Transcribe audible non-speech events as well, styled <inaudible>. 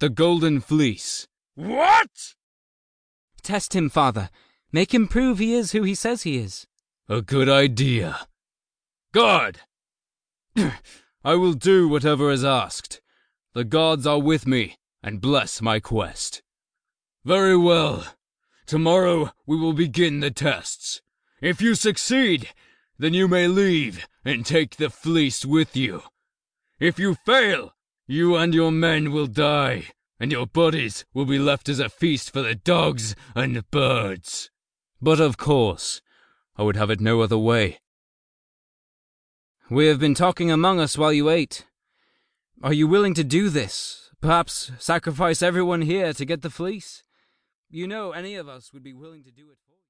the Golden Fleece. What? Test him, father. Make him prove he is who he says he is. A good idea. God! <clears throat> I will do whatever is asked. The gods are with me and bless my quest. Very well. Tomorrow we will begin the tests. If you succeed, then you may leave and take the fleece with you. If you fail, you and your men will die, and your bodies will be left as a feast for the dogs and birds. But of course, I would have it no other way. We have been talking among us while you ate. Are you willing to do this? Perhaps sacrifice everyone here to get the fleece? You know any of us would be willing to do it for you.